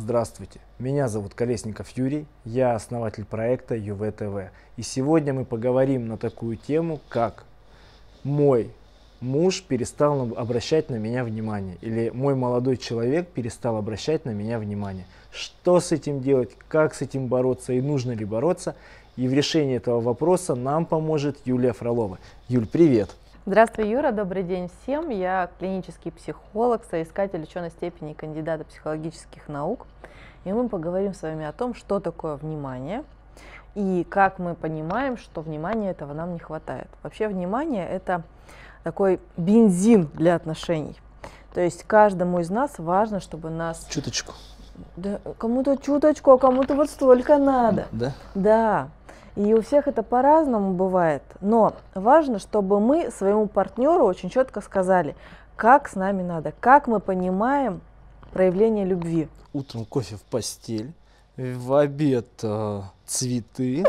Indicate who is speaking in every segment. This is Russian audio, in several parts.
Speaker 1: Здравствуйте, меня зовут Колесников Юрий, я основатель проекта ЮВ-ТВ. И сегодня мы поговорим на такую тему, как мой муж перестал обращать на меня внимание или мой молодой человек перестал обращать на меня внимание. Что с этим делать, как с этим бороться и нужно ли бороться. И в решении этого вопроса нам поможет Юлия Фролова. Юль, привет!
Speaker 2: Здравствуй, Юра, добрый день всем. Я клинический психолог, соискатель ученой степени кандидата психологических наук. И мы поговорим с вами о том, что такое внимание и как мы понимаем, что внимания этого нам не хватает. Вообще внимание – это такой бензин для отношений. То есть каждому из нас важно, чтобы нас...
Speaker 1: Чуточку.
Speaker 2: Да, кому-то чуточку, а кому-то вот столько надо.
Speaker 1: Да?
Speaker 2: Да. И у всех это по-разному бывает. Но важно, чтобы мы своему партнеру очень четко сказали, как с нами надо, как мы понимаем проявление любви.
Speaker 1: Утром кофе в постель, в обед э, цветы.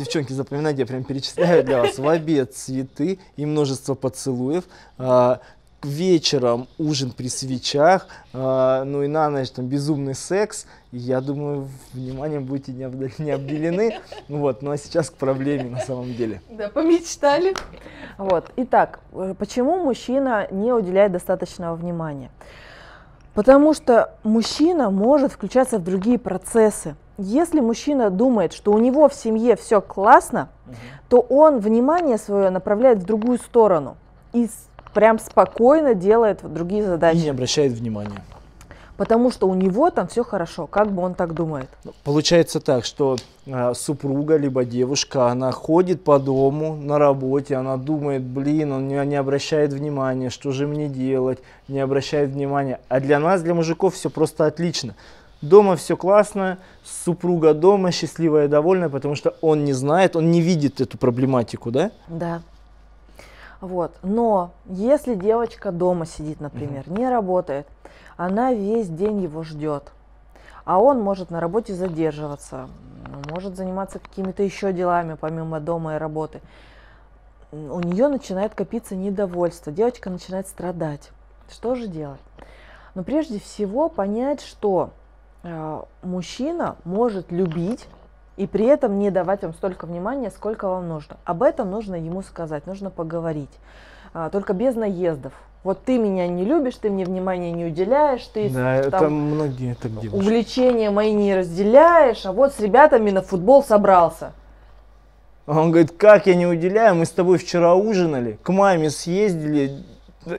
Speaker 1: Девчонки, запоминайте, я прям перечисляю для вас. В обед цветы и множество поцелуев. Э, вечером ужин при свечах, э, ну и на ночь там безумный секс. Я думаю, вниманием будете не, обдали, не обделены. Ну вот, ну а сейчас к проблеме на самом деле.
Speaker 2: Да, помечтали. Вот, итак, э, почему мужчина не уделяет достаточного внимания? Потому что мужчина может включаться в другие процессы. Если мужчина думает, что у него в семье все классно, угу. то он внимание свое направляет в другую сторону. И прям спокойно делает другие задачи. И
Speaker 1: не обращает внимания.
Speaker 2: Потому что у него там все хорошо, как бы он так думает.
Speaker 1: Ну, получается так, что э, супруга либо девушка, она ходит по дому, на работе, она думает, блин, он не, не обращает внимания, что же мне делать, не обращает внимания. А для нас, для мужиков, все просто отлично. Дома все классно, супруга дома счастливая, довольная, потому что он не знает, он не видит эту проблематику, да?
Speaker 2: Да. Вот. Но если девочка дома сидит, например, угу. не работает, она весь день его ждет. А он может на работе задерживаться, может заниматься какими-то еще делами помимо дома и работы. У нее начинает копиться недовольство, девочка начинает страдать. Что же делать? Но прежде всего понять, что э, мужчина может любить и при этом не давать вам столько внимания, сколько вам нужно. Об этом нужно ему сказать, нужно поговорить. А, только без наездов. Вот ты меня не любишь, ты мне внимания не уделяешь, ты
Speaker 1: да, там, это многие так делают.
Speaker 2: увлечения мои не разделяешь, а вот с ребятами на футбол собрался.
Speaker 1: А он говорит, как я не уделяю, мы с тобой вчера ужинали, к маме съездили,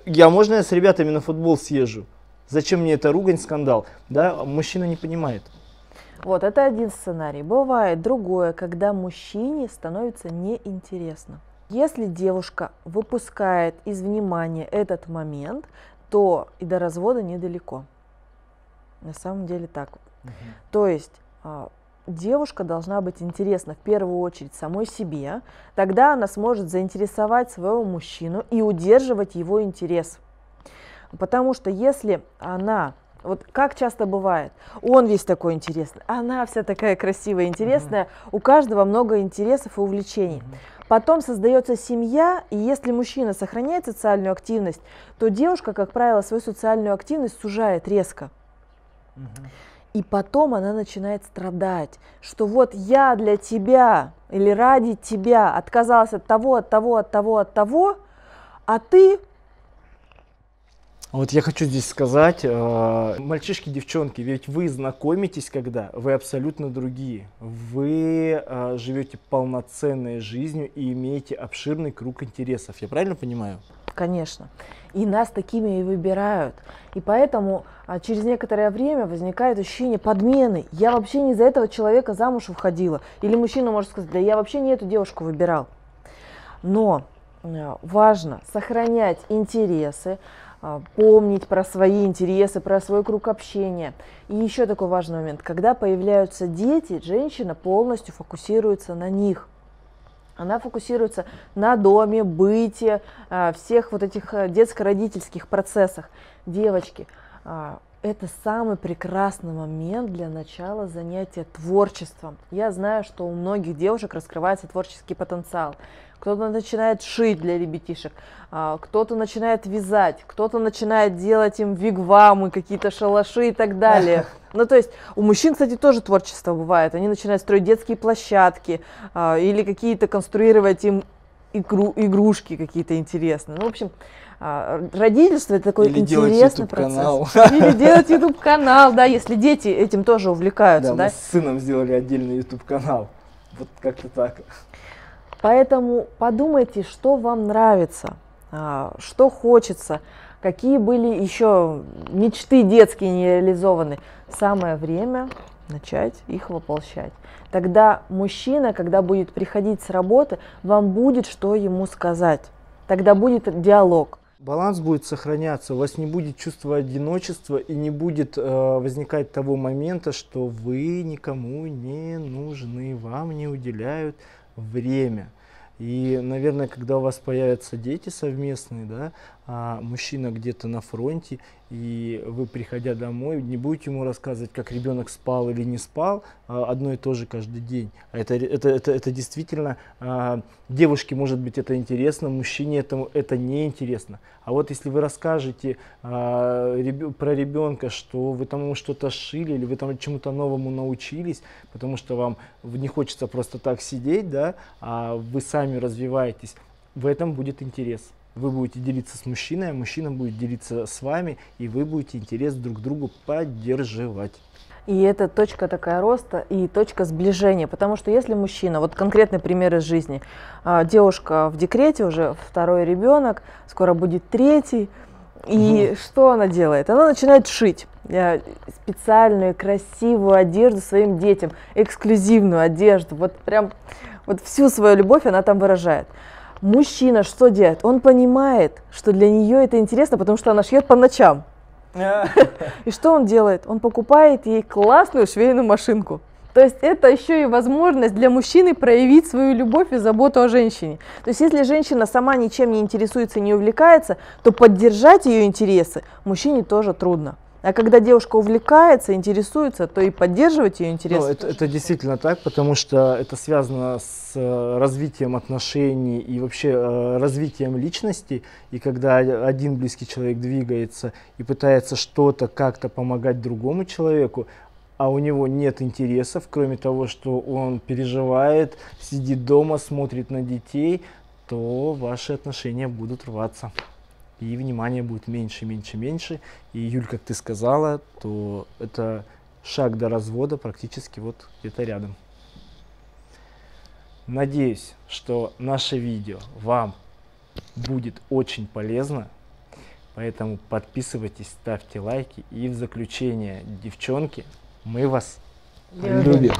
Speaker 1: я можно я с ребятами на футбол съезжу? Зачем мне это ругань, скандал? Да, мужчина не понимает.
Speaker 2: Вот, это один сценарий. Бывает другое, когда мужчине становится неинтересно. Если девушка выпускает из внимания этот момент, то и до развода недалеко. На самом деле так. Угу. То есть а, девушка должна быть интересна в первую очередь самой себе, тогда она сможет заинтересовать своего мужчину и удерживать его интерес. Потому что если она вот как часто бывает, он весь такой интересный, она вся такая красивая, интересная, uh-huh. у каждого много интересов и увлечений. Uh-huh. Потом создается семья, и если мужчина сохраняет социальную активность, то девушка, как правило, свою социальную активность сужает резко. Uh-huh. И потом она начинает страдать, что вот я для тебя или ради тебя отказалась от того, от того, от того, от того, а ты
Speaker 1: вот я хочу здесь сказать, э, мальчишки, девчонки, ведь вы знакомитесь когда, вы абсолютно другие. Вы э, живете полноценной жизнью и имеете обширный круг интересов. Я правильно понимаю?
Speaker 2: Конечно. И нас такими и выбирают. И поэтому а, через некоторое время возникает ощущение подмены. Я вообще не за этого человека замуж выходила. Или мужчина может сказать, да я вообще не эту девушку выбирал. Но э, важно сохранять интересы, а, помнить про свои интересы, про свой круг общения. И еще такой важный момент. Когда появляются дети, женщина полностью фокусируется на них. Она фокусируется на доме, быте, а, всех вот этих э, детско-родительских процессах. Девочки, а, это самый прекрасный момент для начала занятия творчеством. Я знаю, что у многих девушек раскрывается творческий потенциал. Кто-то начинает шить для ребятишек, а, кто-то начинает вязать, кто-то начинает делать им вигвамы, какие-то шалаши и так далее. Ну, то есть у мужчин, кстати, тоже творчество бывает. Они начинают строить детские площадки а, или какие-то конструировать им игру, игрушки какие-то интересные. Ну, в общем, а, родительство это такой Или интересный процесс. Канал. Или делать YouTube канал, да, если дети этим тоже увлекаются, да.
Speaker 1: да? Мы с сыном сделали отдельный YouTube канал. Вот как-то так.
Speaker 2: Поэтому подумайте, что вам нравится, а, что хочется, какие были еще мечты детские не реализованы. Самое время начать их воплощать. Тогда мужчина, когда будет приходить с работы, вам будет что ему сказать. Тогда будет диалог.
Speaker 1: Баланс будет сохраняться, у вас не будет чувства одиночества и не будет э, возникать того момента, что вы никому не нужны, вам не уделяют время. И, наверное, когда у вас появятся дети совместные, да, а мужчина где-то на фронте, и вы, приходя домой, не будете ему рассказывать, как ребенок спал или не спал, а одно и то же каждый день. А это, это, это, это действительно, а, девушке может быть это интересно, мужчине это, это не интересно. А вот если вы расскажете про ребенка, что вы там что-то шили, или вы там чему-то новому научились, потому что вам не хочется просто так сидеть, да, а вы сами развиваетесь, в этом будет интерес вы будете делиться с мужчиной, а мужчина будет делиться с вами, и вы будете интерес друг к другу поддерживать.
Speaker 2: И это точка такая роста и точка сближения, потому что если мужчина, вот конкретный пример из жизни, а, девушка в декрете уже, второй ребенок, скоро будет третий, и угу. что она делает? Она начинает шить э, специальную красивую одежду своим детям, эксклюзивную одежду, вот прям вот всю свою любовь она там выражает. Мужчина что делает? Он понимает, что для нее это интересно, потому что она шьет по ночам. И что он делает? Он покупает ей классную швейную машинку. То есть это еще и возможность для мужчины проявить свою любовь и заботу о женщине. То есть если женщина сама ничем не интересуется, не увлекается, то поддержать ее интересы мужчине тоже трудно. А когда девушка увлекается, интересуется, то и поддерживать ее интерес. Ну,
Speaker 1: это, это действительно так, потому что это связано с э, развитием отношений и вообще э, развитием личности. И когда один близкий человек двигается и пытается что-то как-то помогать другому человеку, а у него нет интересов, кроме того, что он переживает, сидит дома, смотрит на детей, то ваши отношения будут рваться и внимания будет меньше, меньше, меньше. И, Юль, как ты сказала, то это шаг до развода практически вот где-то рядом. Надеюсь, что наше видео вам будет очень полезно, поэтому подписывайтесь, ставьте лайки. И в заключение, девчонки, мы вас любим. любим.